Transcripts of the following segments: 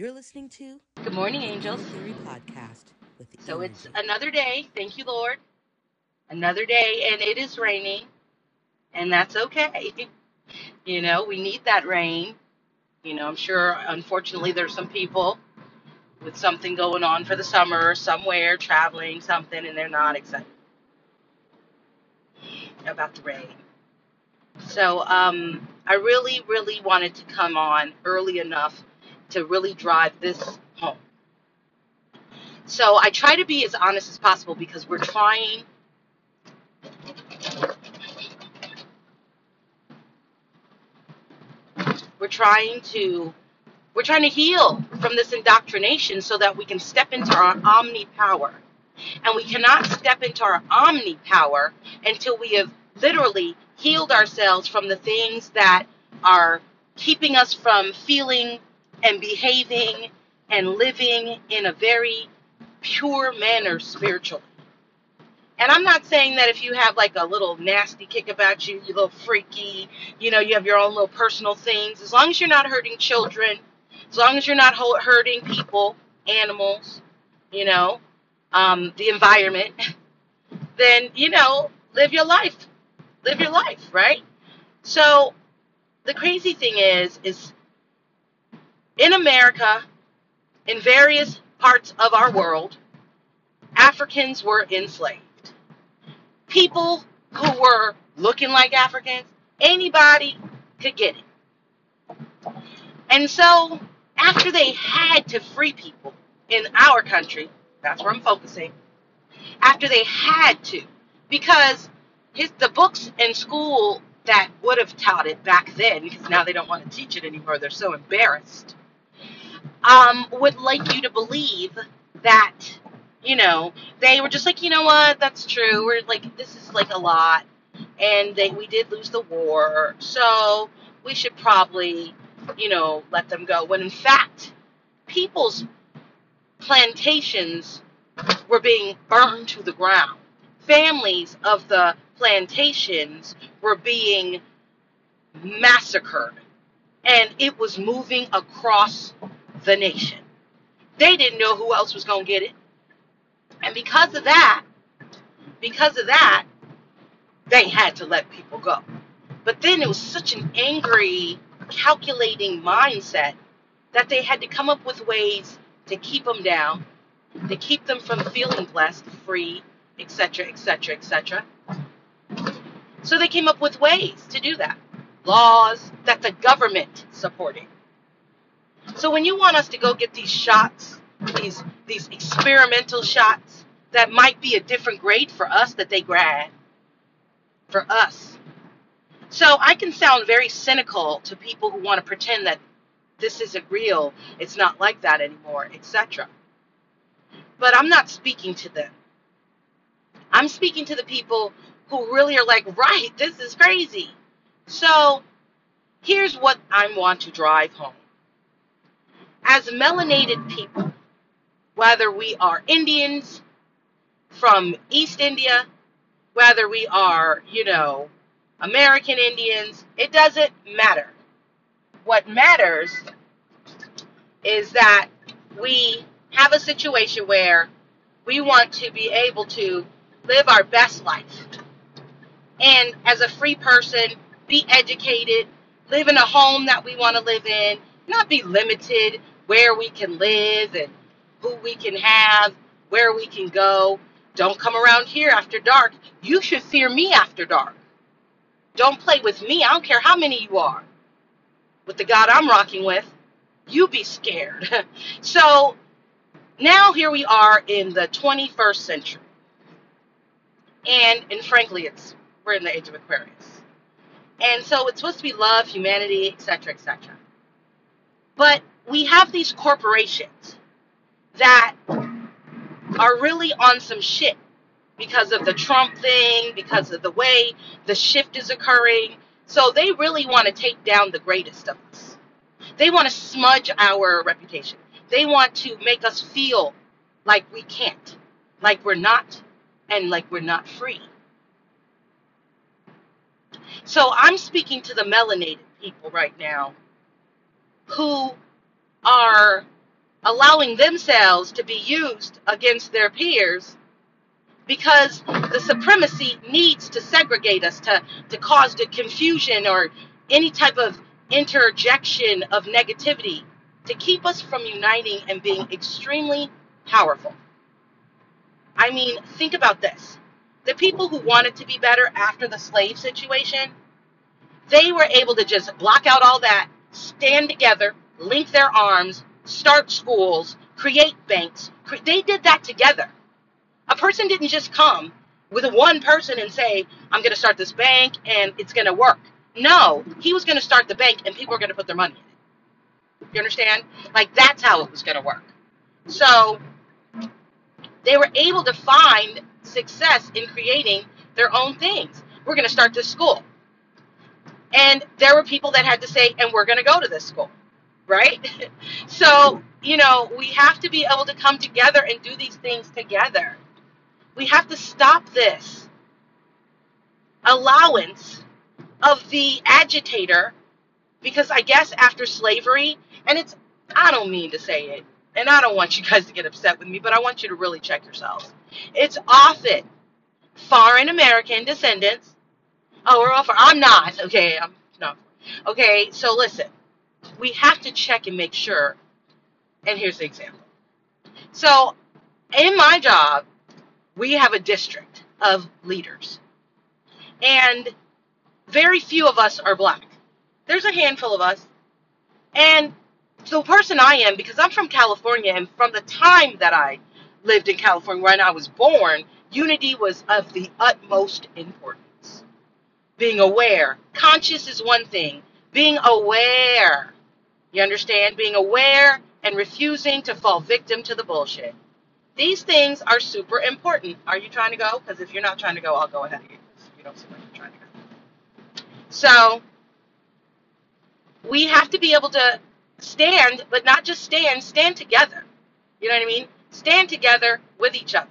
You're listening to Good morning, angels. Theory Podcast So it's another day. Thank you, Lord. Another day, and it is raining, and that's okay. You know, we need that rain. You know, I'm sure, unfortunately, there's some people with something going on for the summer, somewhere, traveling, something, and they're not excited about the rain. So um, I really, really wanted to come on early enough to really drive this home. So I try to be as honest as possible because we're trying we're trying to we're trying to heal from this indoctrination so that we can step into our omni power. And we cannot step into our omni power until we have literally healed ourselves from the things that are keeping us from feeling and behaving and living in a very pure manner spiritually. And I'm not saying that if you have like a little nasty kick about you, you little freaky, you know, you have your own little personal things, as long as you're not hurting children, as long as you're not hurting people, animals, you know, um, the environment, then, you know, live your life. Live your life, right? So the crazy thing is, is in America, in various parts of our world, Africans were enslaved. People who were looking like Africans, anybody could get it. And so, after they had to free people in our country, that's where I'm focusing, after they had to, because his, the books in school that would have taught it back then, because now they don't want to teach it anymore, they're so embarrassed, um, would like you to believe that, you know, they were just like, you know what, that's true. We're like, this is like a lot, and they we did lose the war, so we should probably, you know, let them go. When in fact, people's plantations were being burned to the ground. Families of the plantations were being massacred, and it was moving across the nation. They didn't know who else was going to get it. And because of that, because of that, they had to let people go. But then it was such an angry, calculating mindset that they had to come up with ways to keep them down, to keep them from feeling blessed, free, etc., etc., etc. So they came up with ways to do that. Laws that the government supported. So when you want us to go get these shots, these these experimental shots that might be a different grade for us that they grad for us. So I can sound very cynical to people who want to pretend that this isn't real, it's not like that anymore, etc. But I'm not speaking to them. I'm speaking to the people who really are like, right, this is crazy. So here's what I want to drive home. As melanated people, whether we are Indians from East India, whether we are, you know, American Indians, it doesn't matter. What matters is that we have a situation where we want to be able to live our best life. And as a free person, be educated, live in a home that we want to live in, not be limited where we can live and who we can have, where we can go. Don't come around here after dark. You should fear me after dark. Don't play with me. I don't care how many you are. With the God I'm rocking with, you be scared. so now here we are in the 21st century. And and frankly, it's we're in the age of Aquarius. And so it's supposed to be love, humanity, etc., etc. But we have these corporations that are really on some shit because of the Trump thing, because of the way the shift is occurring. So they really want to take down the greatest of us. They want to smudge our reputation. They want to make us feel like we can't, like we're not, and like we're not free. So I'm speaking to the melanated people right now who allowing themselves to be used against their peers because the supremacy needs to segregate us to, to cause the confusion or any type of interjection of negativity to keep us from uniting and being extremely powerful. I mean, think about this. The people who wanted to be better after the slave situation, they were able to just block out all that, stand together, link their arms, start schools, create banks. They did that together. A person didn't just come with one person and say, I'm going to start this bank and it's going to work. No, he was going to start the bank and people were going to put their money in it. You understand? Like that's how it was going to work. So they were able to find success in creating their own things. We're going to start this school. And there were people that had to say, and we're going to go to this school, right? so, you know, we have to be able to come together and do these things together. We have to stop this allowance of the agitator because I guess after slavery, and it's, I don't mean to say it, and I don't want you guys to get upset with me, but I want you to really check yourselves. It's often foreign American descendants. Oh, we're all for, I'm not, okay, I'm not. Okay, so listen, we have to check and make sure, and here's the example. So, in my job, we have a district of leaders. And very few of us are black. There's a handful of us. And the person I am, because I'm from California, and from the time that I lived in California, when I was born, unity was of the utmost importance. Being aware. Conscious is one thing, being aware. You understand? Being aware and refusing to fall victim to the bullshit. These things are super important. Are you trying to go? Because if you're not trying to go, I'll go ahead of you. You don't seem like you're trying to go. So we have to be able to stand, but not just stand, stand together. You know what I mean? Stand together with each other.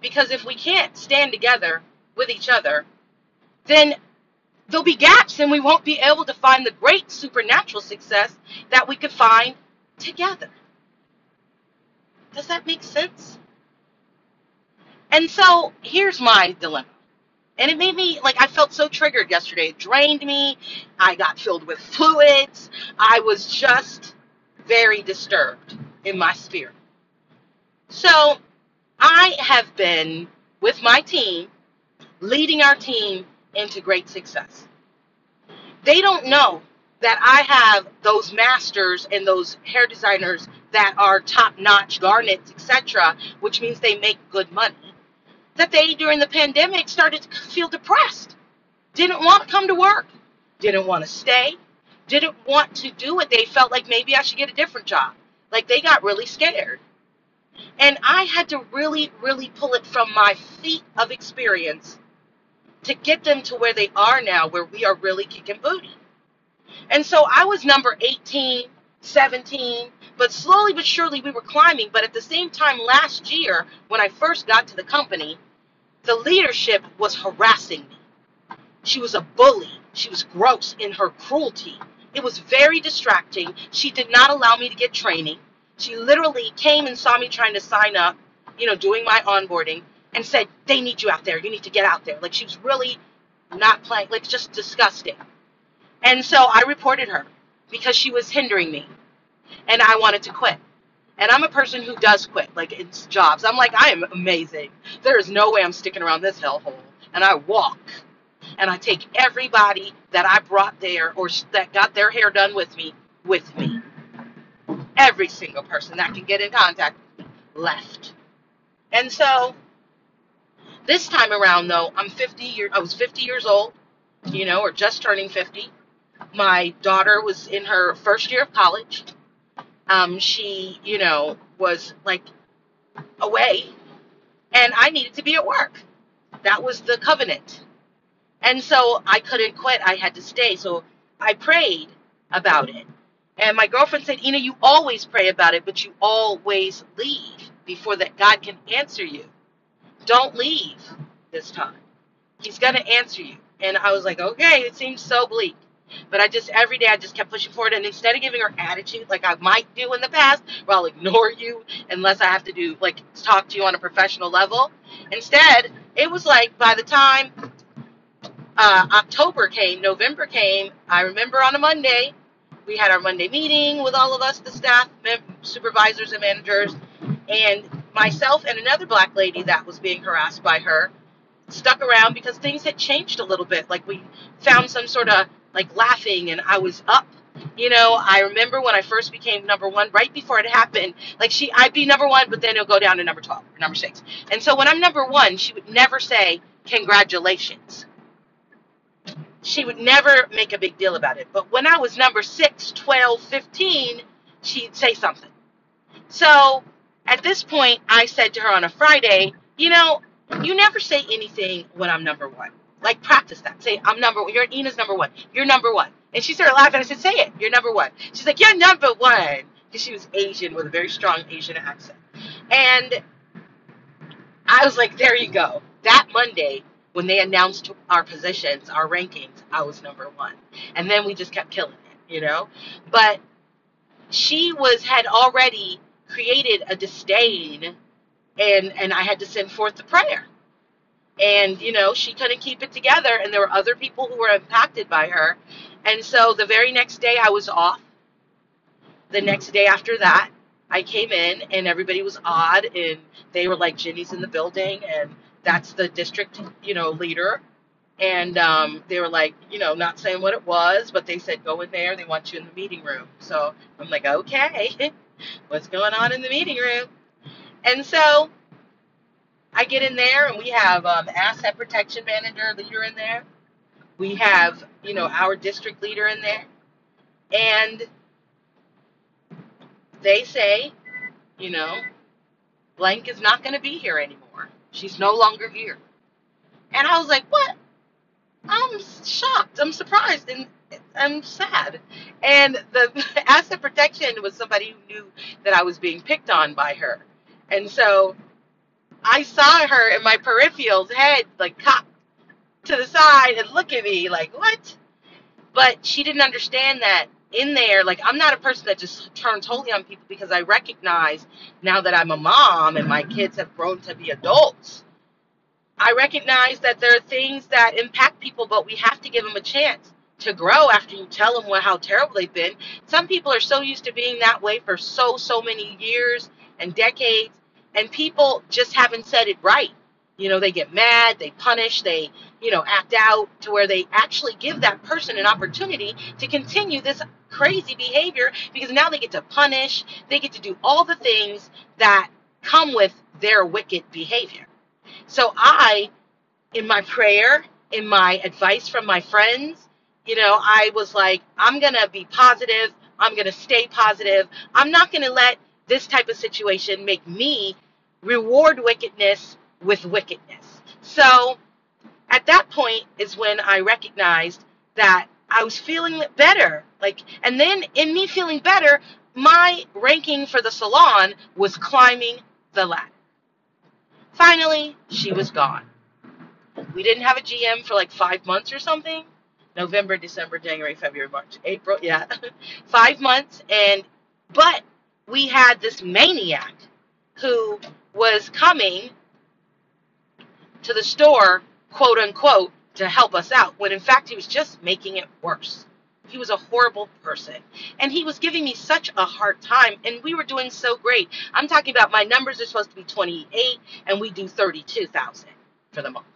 Because if we can't stand together with each other, then there'll be gaps and we won't be able to find the great supernatural success that we could find together. Does that make sense? And so here's my dilemma. And it made me, like, I felt so triggered yesterday. It drained me. I got filled with fluids. I was just very disturbed in my spirit. So I have been with my team, leading our team into great success. They don't know that I have those masters and those hair designers that are top notch garnets, etc., which means they make good money that they, during the pandemic, started to feel depressed, didn't want to come to work, didn't want to stay, didn't want to do it. They felt like maybe I should get a different job. Like they got really scared. And I had to really, really pull it from my feet of experience to get them to where they are now, where we are really kicking booty. And so I was number 18, 17, but slowly but surely we were climbing. But at the same time, last year, when I first got to the company, the leadership was harassing me. She was a bully. She was gross in her cruelty. It was very distracting. She did not allow me to get training. She literally came and saw me trying to sign up, you know, doing my onboarding, and said, They need you out there. You need to get out there. Like she was really not playing, like just disgusting. And so I reported her because she was hindering me. And I wanted to quit. And I'm a person who does quit, like it's jobs. I'm like, I am amazing. There is no way I'm sticking around this hellhole. And I walk. And I take everybody that I brought there or that got their hair done with me with me. Every single person that can get in contact left. And so this time around though, I'm 50 years I was 50 years old, you know, or just turning 50. My daughter was in her first year of college um, she, you know, was like away, and I needed to be at work. That was the covenant. And so I couldn't quit. I had to stay. So I prayed about it. And my girlfriend said, Ina, you always pray about it, but you always leave before that God can answer you. Don't leave this time. He's going to answer you. And I was like, okay, it seems so bleak. But I just every day I just kept pushing forward, and instead of giving her attitude like I might do in the past, where I'll ignore you unless I have to do like talk to you on a professional level, instead it was like by the time uh, October came, November came, I remember on a Monday we had our Monday meeting with all of us, the staff, supervisors, and managers, and myself and another black lady that was being harassed by her stuck around because things had changed a little bit. Like we found some sort of like laughing, and I was up. You know, I remember when I first became number one, right before it happened, like she, I'd be number one, but then it'll go down to number 12 or number six. And so when I'm number one, she would never say, Congratulations. She would never make a big deal about it. But when I was number six, 12, 15, she'd say something. So at this point, I said to her on a Friday, You know, you never say anything when I'm number one. Like practice that. Say I'm number one. You're Ina's number one. You're number one. And she started laughing. I said, Say it. You're number one. She's like, You're number one. Because she was Asian with a very strong Asian accent. And I was like, There you go. That Monday, when they announced our positions, our rankings, I was number one. And then we just kept killing it, you know? But she was had already created a disdain and and I had to send forth the prayer. And you know, she couldn't keep it together and there were other people who were impacted by her. And so the very next day I was off. The next day after that, I came in and everybody was odd and they were like Jenny's in the building and that's the district, you know, leader. And um, they were like, you know, not saying what it was, but they said go in there. They want you in the meeting room. So I'm like, okay, what's going on in the meeting room? And so I get in there, and we have um, asset protection manager leader in there. We have, you know, our district leader in there, and they say, you know, blank is not going to be here anymore. She's no longer here. And I was like, what? I'm shocked. I'm surprised. And I'm sad. And the asset protection was somebody who knew that I was being picked on by her. And so I saw her in my peripherals head like cocked to the side and look at me like, what? But she didn't understand that in there, like I'm not a person that just turns totally on people because I recognize now that I'm a mom and my kids have grown to be adults. I recognize that there are things that impact people, but we have to give them a chance to grow after you tell them what, how terrible they've been. Some people are so used to being that way for so, so many years and decades, and people just haven't said it right. You know, they get mad, they punish, they, you know, act out to where they actually give that person an opportunity to continue this crazy behavior because now they get to punish, they get to do all the things that come with their wicked behavior. So I, in my prayer, in my advice from my friends, you know, I was like, I'm going to be positive. I'm going to stay positive. I'm not going to let this type of situation make me reward wickedness with wickedness. So at that point is when I recognized that I was feeling better. Like, and then in me feeling better, my ranking for the salon was climbing the ladder. Finally, she was gone. We didn't have a GM for like five months or something. November, December, January, February, March, April. Yeah, five months. And but we had this maniac who was coming to the store, quote unquote, to help us out, when in fact he was just making it worse. He was a horrible person. And he was giving me such a hard time. And we were doing so great. I'm talking about my numbers are supposed to be 28, and we do 32,000 for the month.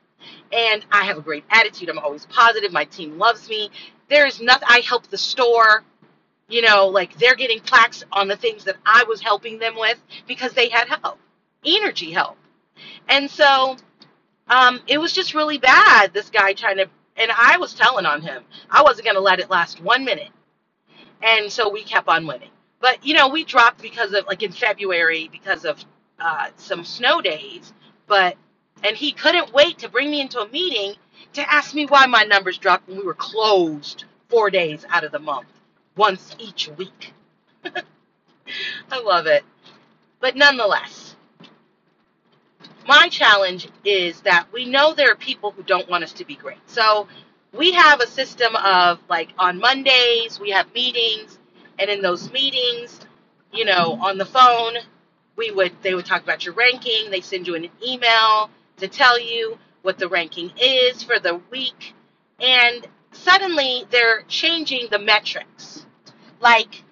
And I have a great attitude. I'm always positive. My team loves me. There's nothing. I help the store. You know, like they're getting plaques on the things that I was helping them with because they had help, energy help. And so um, it was just really bad, this guy trying to, and I was telling on him. I wasn't going to let it last one minute. And so we kept on winning. But, you know, we dropped because of, like in February, because of uh, some snow days. But, and he couldn't wait to bring me into a meeting to ask me why my numbers dropped when we were closed four days out of the month, once each week. I love it. But nonetheless, my challenge is that we know there are people who don't want us to be great. So we have a system of like on Mondays we have meetings, and in those meetings, you know, on the phone, we would they would talk about your ranking. They send you an email to tell you what the ranking is for the week, and suddenly they're changing the metrics. Like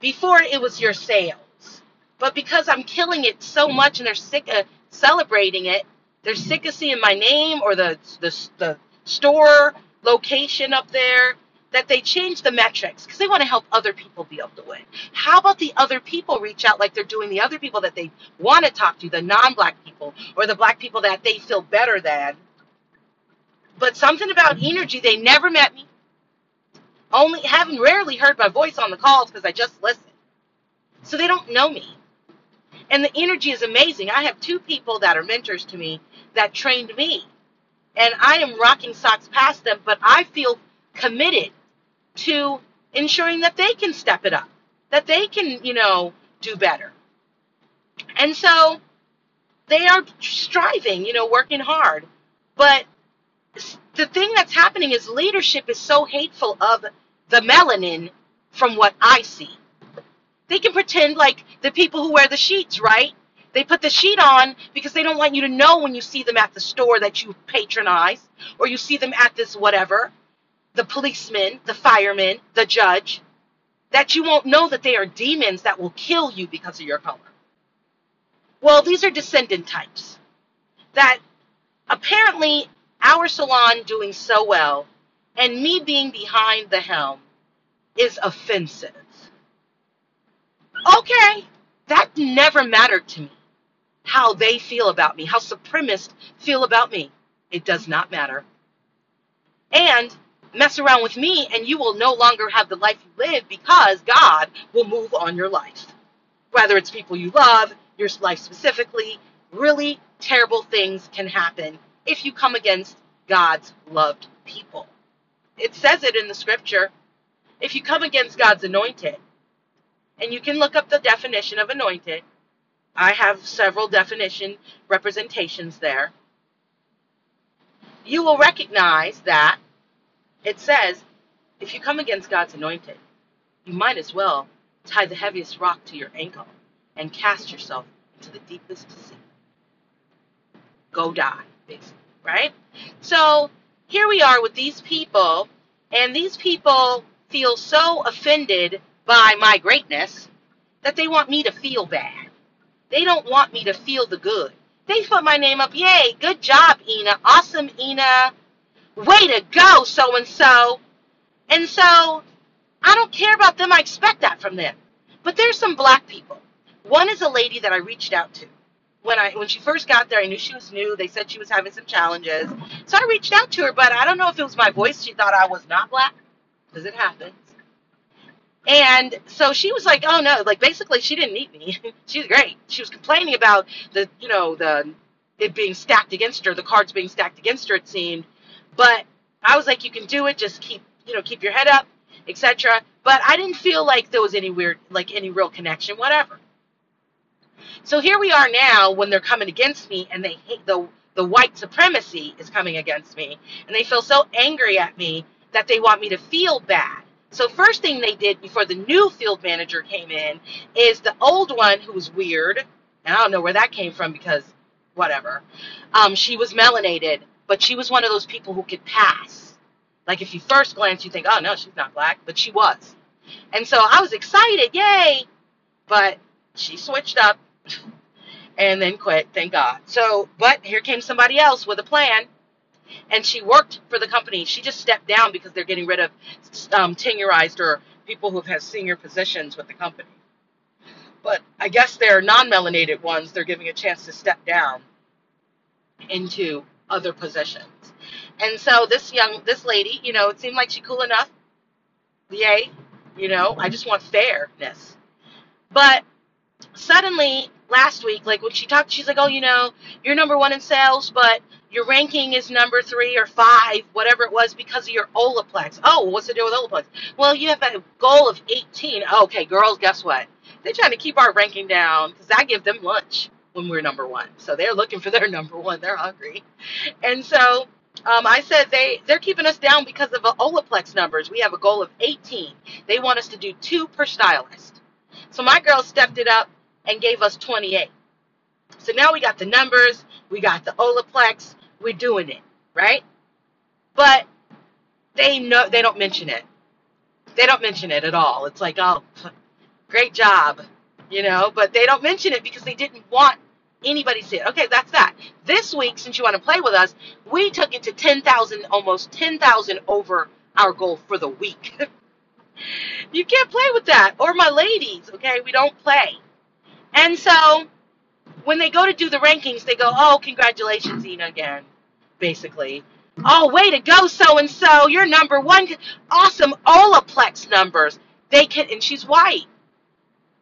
before, it was your sales, but because I'm killing it so much, and they're sick of celebrating it, they're sick of seeing my name or the the, the store location up there that they change the metrics because they want to help other people be able to win. How about the other people reach out like they're doing the other people that they want to talk to, the non-black people or the black people that they feel better than? But something about energy, they never met me. Only haven't rarely heard my voice on the calls because I just listen. So they don't know me. And the energy is amazing. I have two people that are mentors to me that trained me. And I am rocking socks past them, but I feel committed to ensuring that they can step it up, that they can, you know, do better. And so they are striving, you know, working hard. But the thing that's happening is leadership is so hateful of the melanin from what I see. They can pretend like the people who wear the sheets, right? They put the sheet on because they don't want you to know when you see them at the store that you patronize or you see them at this whatever the policeman, the fireman, the judge, that you won't know that they are demons that will kill you because of your color. Well, these are descendant types that apparently our salon doing so well and me being behind the helm is offensive. Okay, that never mattered to me. How they feel about me, how supremacists feel about me. It does not matter. And mess around with me and you will no longer have the life you live because God will move on your life. Whether it's people you love, your life specifically, really terrible things can happen if you come against God's loved people. It says it in the scripture. If you come against God's anointed, and you can look up the definition of anointed, I have several definition representations there. You will recognize that it says, if you come against God's anointed, you might as well tie the heaviest rock to your ankle and cast yourself into the deepest sea. Go die, basically, right? So here we are with these people, and these people feel so offended by my greatness that they want me to feel bad. They don't want me to feel the good. They put my name up. Yay, good job, Ina. Awesome, Ina way to go, so and so. And so I don't care about them. I expect that from them. But there's some black people. One is a lady that I reached out to. When I when she first got there, I knew she was new. They said she was having some challenges. So I reached out to her, but I don't know if it was my voice. She thought I was not black, because it happens. And so she was like, "Oh no!" Like basically, she didn't need me. She's great. She was complaining about the, you know, the it being stacked against her, the cards being stacked against her. It seemed, but I was like, you can do it. Just keep, you know, keep your head up, etc. But I didn't feel like there was any weird, like any real connection, whatever. So here we are now when they're coming against me and they hate the the white supremacy is coming against me and they feel so angry at me that they want me to feel bad. So first thing they did before the new field manager came in is the old one who was weird, and I don't know where that came from because whatever. Um, she was melanated but she was one of those people who could pass. Like if you first glance, you think, oh no, she's not black, but she was. And so I was excited, yay! But she switched up and then quit, thank God. So, but here came somebody else with a plan, and she worked for the company. She just stepped down because they're getting rid of um, tenurized or people who have senior positions with the company. But I guess they're non-melanated ones. They're giving a chance to step down into other positions. And so this young, this lady, you know, it seemed like she cool enough. Yay, you know, I just want fairness. But suddenly last week, like when she talked, she's like, oh, you know, you're number one in sales, but your ranking is number three or five, whatever it was, because of your Olaplex. Oh, what's the deal with Olaplex? Well, you have a goal of 18. Okay, girls, guess what? They're trying to keep our ranking down because I give them lunch when we're number one. So they're looking for their number one. They're hungry. And so Um, I said they they're keeping us down because of the Olaplex numbers. We have a goal of 18. They want us to do two per stylist. So my girl stepped it up and gave us 28. So now we got the numbers, we got the Olaplex, we're doing it, right? But they know they don't mention it. They don't mention it at all. It's like, oh, great job, you know, but they don't mention it because they didn't want anybody see it. Okay, that's that. This week, since you want to play with us, we took it to 10,000, almost 10,000 over our goal for the week. you can't play with that. Or my ladies, okay? We don't play. And so when they go to do the rankings, they go, oh, congratulations, Ina, again, basically. Oh, way to go, so and so. You're number one. Awesome Olaplex numbers. They can, and she's white.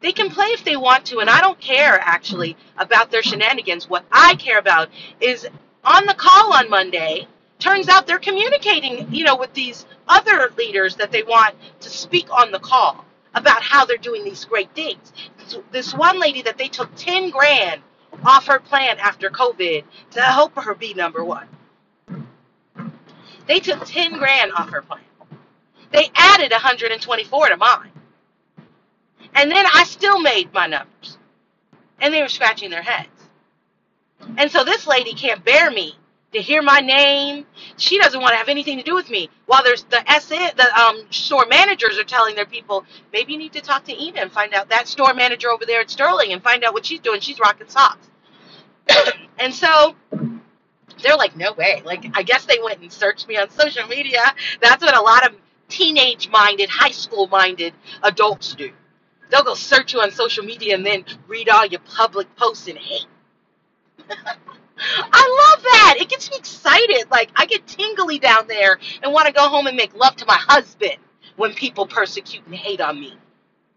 They can play if they want to, and I don't care actually about their shenanigans. What I care about is on the call on Monday. Turns out they're communicating, you know, with these other leaders that they want to speak on the call about how they're doing these great things. This one lady that they took 10 grand off her plan after COVID to help her be number one. They took 10 grand off her plan. They added 124 to mine. And then I still made my numbers. And they were scratching their heads. And so this lady can't bear me to hear my name. She doesn't want to have anything to do with me. While there's the SN, the um, store managers are telling their people, maybe you need to talk to Ina and find out that store manager over there at Sterling and find out what she's doing. She's rocking socks. and so they're like, no way. Like, I guess they went and searched me on social media. That's what a lot of teenage minded, high school minded adults do. They'll go search you on social media and then read all your public posts and hate. I love that. It gets me excited. Like I get tingly down there and want to go home and make love to my husband when people persecute and hate on me.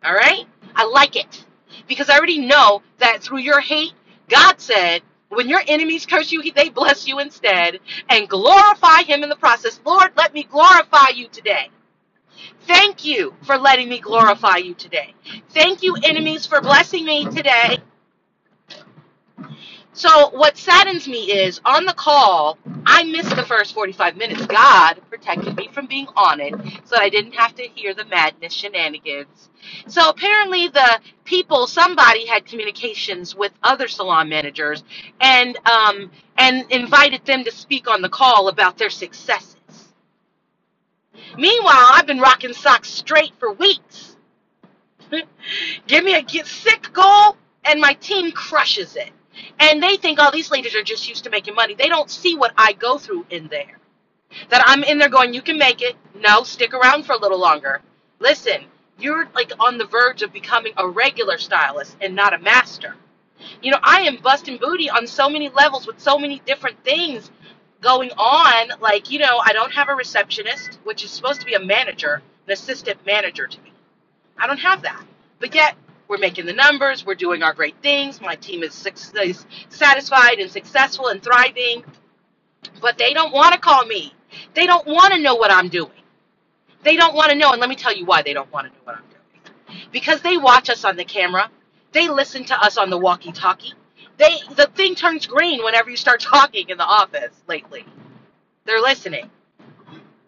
All right? I like it. Because I already know that through your hate, God said, when your enemies curse you, they bless you instead and glorify him in the process. Lord, let me glorify you today. Thank you for letting me glorify you today. Thank you, enemies, for blessing me today. So, what saddens me is on the call, I missed the first 45 minutes. God protected me from being on it so I didn't have to hear the madness shenanigans. So, apparently, the people, somebody had communications with other salon managers and, um, and invited them to speak on the call about their successes. Meanwhile, I've been rocking socks straight for weeks. Give me a get sick goal, and my team crushes it. And they think, oh, these ladies are just used to making money. They don't see what I go through in there. That I'm in there going, you can make it. No, stick around for a little longer. Listen, you're like on the verge of becoming a regular stylist and not a master. You know, I am busting booty on so many levels with so many different things going on. Like, you know, I don't have a receptionist, which is supposed to be a manager, an assistant manager to me. I don't have that. But yet, we're making the numbers, we're doing our great things. My team is satisfied and successful and thriving. But they don't want to call me. They don't want to know what I'm doing. They don't want to know. And let me tell you why they don't want to know what I'm doing. Because they watch us on the camera, they listen to us on the walkie talkie. They the thing turns green whenever you start talking in the office lately. They're listening.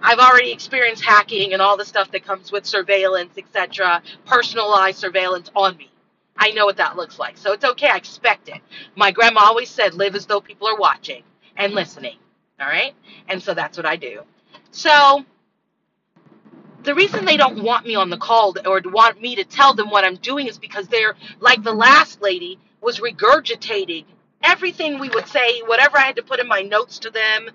I've already experienced hacking and all the stuff that comes with surveillance, etc., personalized surveillance on me. I know what that looks like. So it's okay. I expect it. My grandma always said, live as though people are watching and listening. All right? And so that's what I do. So the reason they don't want me on the call or want me to tell them what I'm doing is because they're like the last lady was regurgitating everything we would say, whatever I had to put in my notes to them,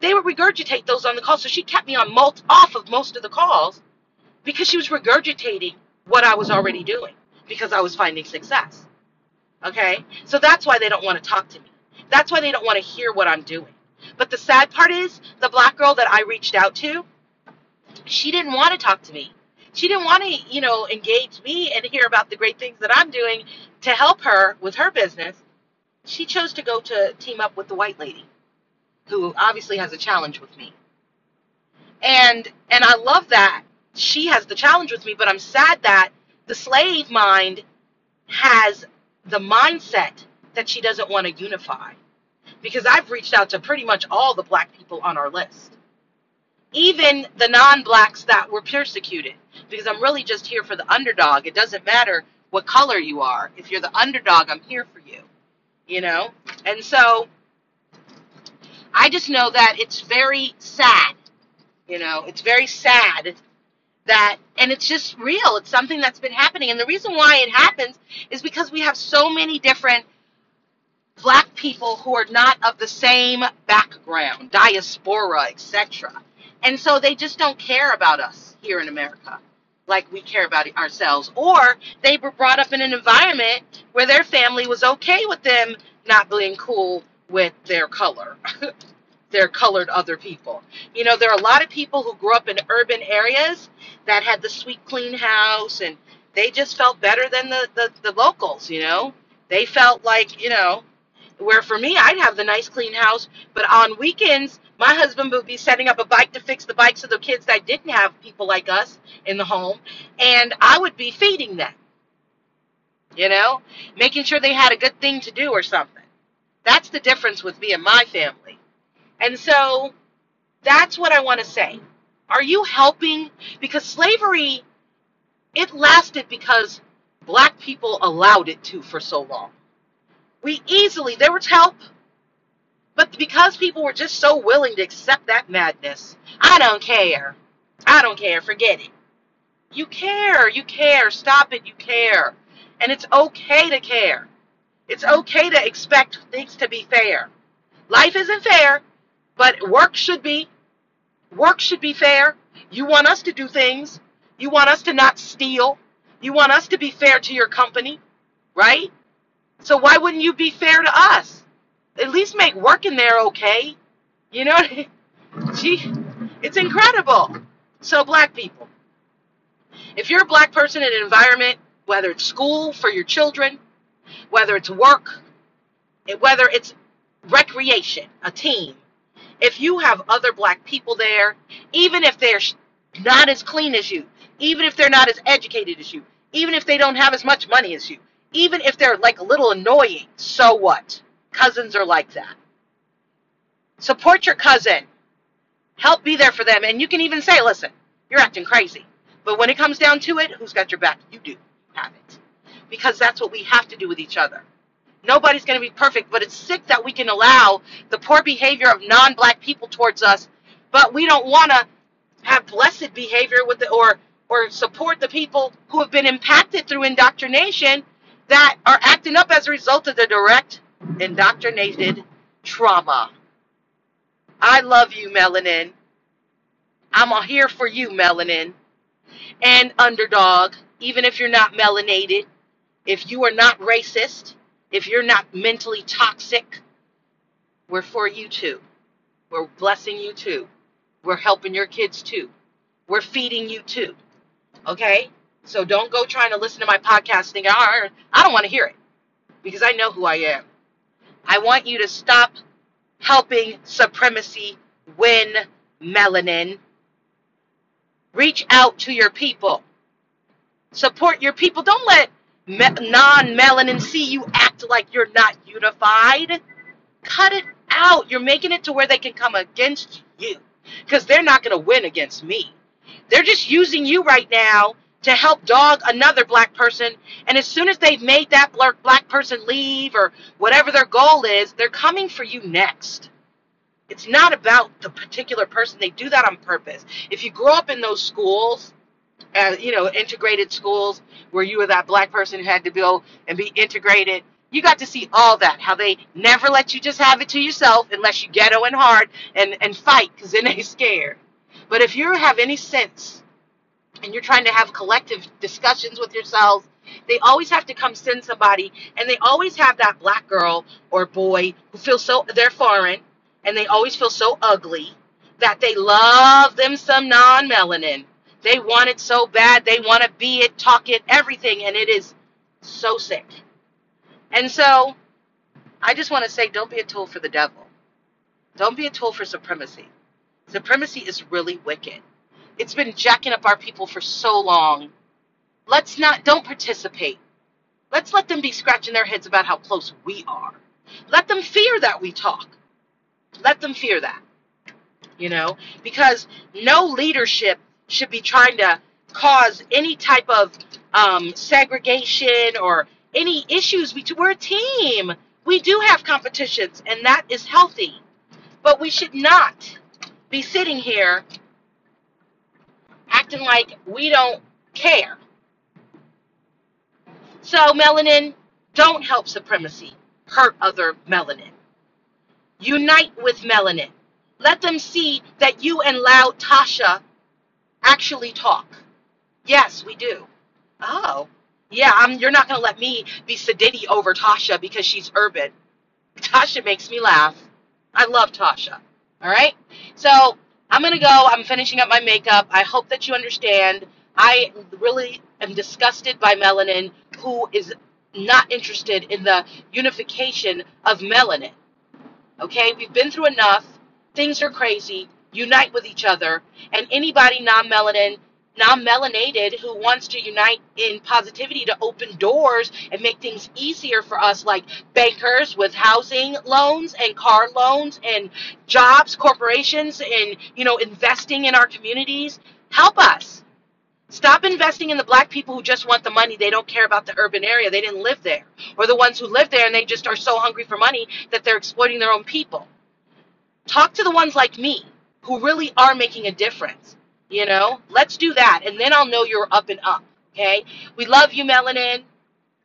they would regurgitate those on the call. So she kept me on molt off of most of the calls because she was regurgitating what I was already doing because I was finding success. Okay? So that's why they don't want to talk to me. That's why they don't want to hear what I'm doing. But the sad part is, the black girl that I reached out to, she didn't want to talk to me. She didn't want to, you know, engage me and hear about the great things that I'm doing to help her with her business she chose to go to team up with the white lady, who obviously has a challenge with me. And and I love that she has the challenge with me, but I'm sad that the slave mind has the mindset that she doesn't want to unify. because I've reached out to pretty much all the black people on our list, even the non blacks that were persecuted, because I'm really just here for the underdog. It doesn't matter what color you are. If you're the underdog, I'm here for you, you know? And so I just know that it's very sad, you know, it's very sad that, and it's just real. It's something that's been happening. And the reason why it happens is because we have so many different black people who are not of the same background, diaspora, etc. And so they just don't care about us here in America like we care about ourselves. Or they were brought up in an environment where their family was okay with them not being cool with their color. their colored other people. You know, there are a lot of people who grew up in urban areas that had the sweet clean house and they just felt better than the, the, the locals, you know. They felt like, you know, where for me, I'd have the nice clean house, but on weekends, my husband would be setting up a bike to fix the bikes of the kids that didn't have people like us in the home, and I would be feeding them. You know, making sure they had a good thing to do or something. That's the difference with me and my family. And so that's what I want to say. Are you helping? Because slavery, it lasted because black people allowed it to for so long. We easily, there was help, but because people were just so willing to accept that madness, I don't care. I don't care. Forget it. You care. You care. Stop it. You care. And it's okay to care. It's okay to expect things to be fair. Life isn't fair, but work should be. Work should be fair. You want us to do things. You want us to not steal. You want us to be fair to your company, right? So why wouldn't you be fair to us? At least make working there okay. You know, gee, it's incredible. So black people, if you're a black person in an environment, whether it's school for your children, whether it's work, whether it's recreation, a team, if you have other black people there, even if they're not as clean as you, even if they're not as educated as you, even if they don't have as much money as you, even if they're like a little annoying, so what? Cousins are like that. Support your cousin. Help be there for them. And you can even say, listen, you're acting crazy. But when it comes down to it, who's got your back? You do. Have it. Because that's what we have to do with each other. Nobody's going to be perfect, but it's sick that we can allow the poor behavior of non black people towards us, but we don't want to have blessed behavior with the, or or support the people who have been impacted through indoctrination that are acting up as a result of the direct indoctrinated trauma. I love you, Melanin. I'm here for you, Melanin. And underdog, even if you're not melanated, if you are not racist, if you're not mentally toxic, we're for you too. We're blessing you too. We're helping your kids too. We're feeding you too. Okay? So don't go trying to listen to my podcast thinking, I don't want to hear it because I know who I am. I want you to stop helping supremacy win melanin. Reach out to your people. Support your people. Don't let me- non melanin see you act like you're not unified. Cut it out. You're making it to where they can come against you because they're not going to win against me. They're just using you right now to help dog another black person. And as soon as they've made that black person leave or whatever their goal is, they're coming for you next. It's not about the particular person. They do that on purpose. If you grow up in those schools, uh, you know, integrated schools where you were that black person who had to go and be integrated, you got to see all that. How they never let you just have it to yourself unless you ghetto and hard and, and fight because then they scared. But if you have any sense and you're trying to have collective discussions with yourselves, they always have to come send somebody, and they always have that black girl or boy who feels so they're foreign, and they always feel so ugly that they love them some non-melanin. They want it so bad, they want to be it, talk it, everything, and it is so sick. And so, I just want to say, don't be a tool for the devil. Don't be a tool for supremacy. Supremacy is really wicked. It's been jacking up our people for so long. Let's not, don't participate. Let's let them be scratching their heads about how close we are. Let them fear that we talk. Let them fear that, you know, because no leadership should be trying to cause any type of um, segregation or any issues. We, we're a team. We do have competitions, and that is healthy. But we should not be sitting here acting like we don't care. So, melanin, don't help supremacy hurt other melanin. Unite with melanin. Let them see that you and Loud Tasha actually talk. Yes, we do. Oh, yeah, I'm, you're not going to let me be sedity over Tasha because she's urban. Tasha makes me laugh. I love Tasha. All right? So I'm going to go. I'm finishing up my makeup. I hope that you understand. I really am disgusted by melanin, who is not interested in the unification of melanin. Okay? We've been through enough. Things are crazy. Unite with each other. And anybody non melanin non-melanated who wants to unite in positivity to open doors and make things easier for us like bankers with housing loans and car loans and jobs corporations and you know investing in our communities. Help us. Stop investing in the black people who just want the money. They don't care about the urban area. They didn't live there. Or the ones who live there and they just are so hungry for money that they're exploiting their own people. Talk to the ones like me who really are making a difference you know, let's do that, and then I'll know you're up and up. Okay? We love you, Melanin.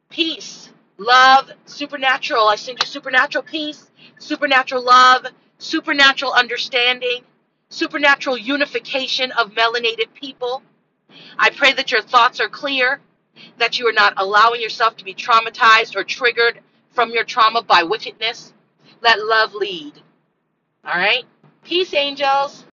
Peace, love, supernatural. I send you supernatural peace, supernatural love, supernatural understanding, supernatural unification of melanated people. I pray that your thoughts are clear, that you are not allowing yourself to be traumatized or triggered from your trauma by wickedness. Let love lead. All right? Peace, angels.